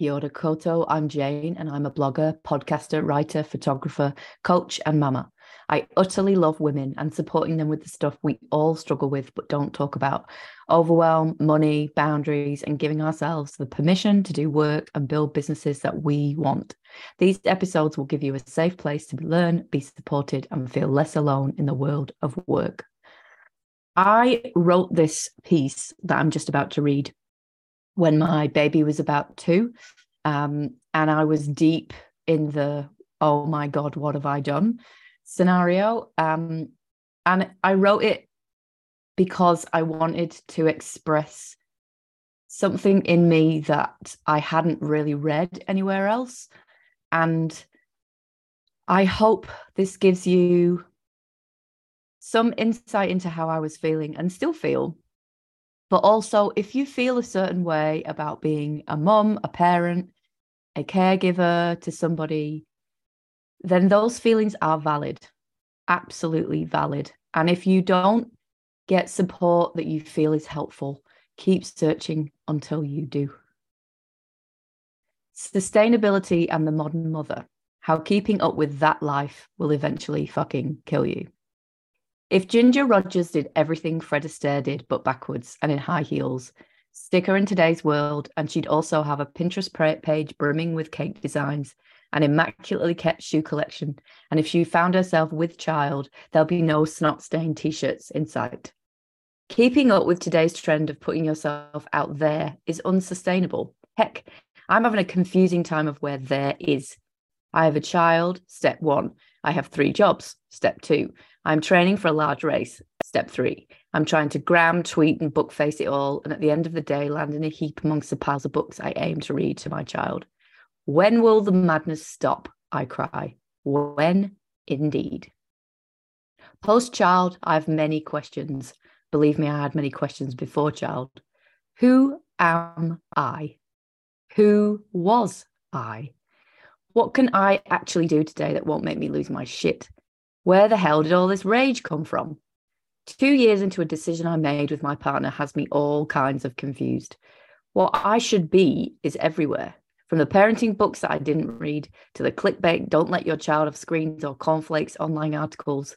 Kia koto, I'm Jane and I'm a blogger, podcaster, writer, photographer, coach, and mama. I utterly love women and supporting them with the stuff we all struggle with but don't talk about overwhelm, money, boundaries, and giving ourselves the permission to do work and build businesses that we want. These episodes will give you a safe place to learn, be supported, and feel less alone in the world of work. I wrote this piece that I'm just about to read when my baby was about two. Um, and I was deep in the, oh my God, what have I done scenario. Um, and I wrote it because I wanted to express something in me that I hadn't really read anywhere else. And I hope this gives you some insight into how I was feeling and still feel but also, if you feel a certain way about being a mum, a parent, a caregiver to somebody, then those feelings are valid, absolutely valid. And if you don't get support that you feel is helpful, keep searching until you do. Sustainability and the modern mother, how keeping up with that life will eventually fucking kill you. If Ginger Rogers did everything Fred Astaire did, but backwards and in high heels, stick her in today's world, and she'd also have a Pinterest page brimming with cake designs, an immaculately kept shoe collection, and if she found herself with child, there'll be no snot stained t shirts in sight. Keeping up with today's trend of putting yourself out there is unsustainable. Heck, I'm having a confusing time of where there is. I have a child, step one. I have three jobs, step two. I'm training for a large race. Step three, I'm trying to gram, tweet, and book face it all. And at the end of the day, land in a heap amongst the piles of books I aim to read to my child. When will the madness stop? I cry. When indeed? Post child, I have many questions. Believe me, I had many questions before child. Who am I? Who was I? What can I actually do today that won't make me lose my shit? Where the hell did all this rage come from? Two years into a decision I made with my partner has me all kinds of confused. What I should be is everywhere. From the parenting books that I didn't read to the clickbait, don't let your child have screens or cornflakes online articles.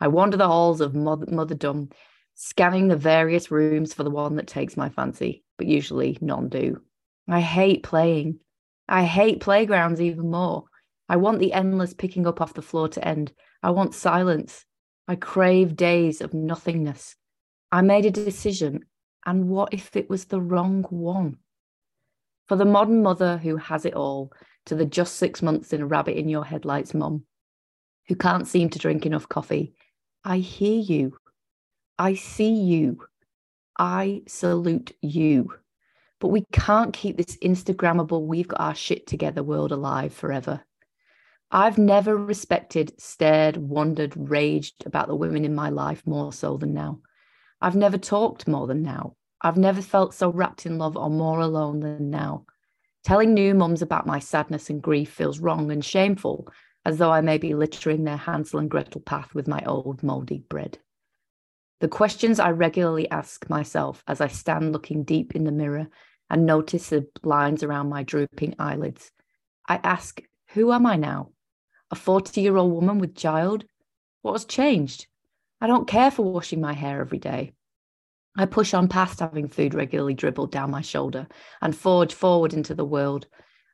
I wander the halls of mother- motherdom, scanning the various rooms for the one that takes my fancy, but usually none do. I hate playing. I hate playgrounds even more. I want the endless picking up off the floor to end. I want silence. I crave days of nothingness. I made a decision, and what if it was the wrong one? For the modern mother who has it all, to the just six months in a rabbit in your headlights mum, who can't seem to drink enough coffee, I hear you. I see you. I salute you. But we can't keep this Instagrammable, we've got our shit together world alive forever. I've never respected, stared, wondered, raged about the women in my life more so than now. I've never talked more than now. I've never felt so wrapped in love or more alone than now. Telling new mums about my sadness and grief feels wrong and shameful, as though I may be littering their Hansel and Gretel path with my old mouldy bread. The questions I regularly ask myself as I stand looking deep in the mirror and notice the lines around my drooping eyelids. I ask, who am I now? A 40 year old woman with child? What has changed? I don't care for washing my hair every day. I push on past having food regularly dribbled down my shoulder and forge forward into the world.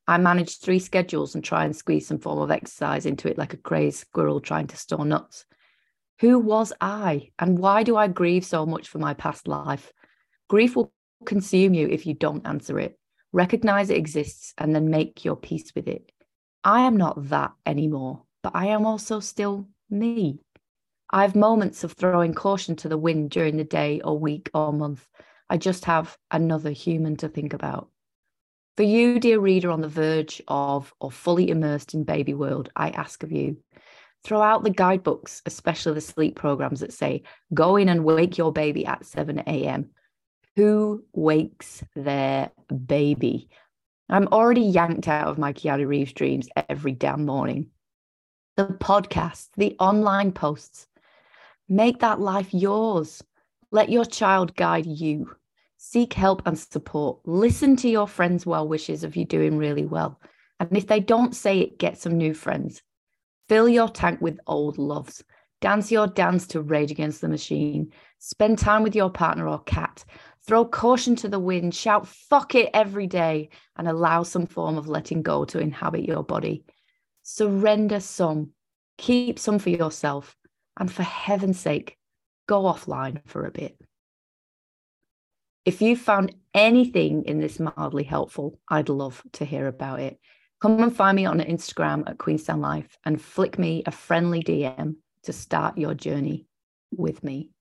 I manage three schedules and try and squeeze some form of exercise into it like a crazed squirrel trying to store nuts. Who was I and why do I grieve so much for my past life? Grief will consume you if you don't answer it. Recognize it exists and then make your peace with it. I am not that anymore, but I am also still me. I have moments of throwing caution to the wind during the day or week or month. I just have another human to think about. For you, dear reader, on the verge of or fully immersed in baby world, I ask of you, throw out the guidebooks, especially the sleep programs that say, go in and wake your baby at 7 a.m. Who wakes their baby? I'm already yanked out of my Keanu Reeves dreams every damn morning. The podcast, the online posts, make that life yours. Let your child guide you. Seek help and support. Listen to your friends' well wishes of you doing really well. And if they don't say it, get some new friends. Fill your tank with old loves. Dance your dance to Rage Against the Machine. Spend time with your partner or cat. Throw caution to the wind. Shout fuck it every day and allow some form of letting go to inhabit your body. Surrender some. Keep some for yourself. And for heaven's sake, go offline for a bit. If you found anything in this mildly helpful, I'd love to hear about it. Come and find me on Instagram at Queenstown Life and flick me a friendly DM to start your journey with me.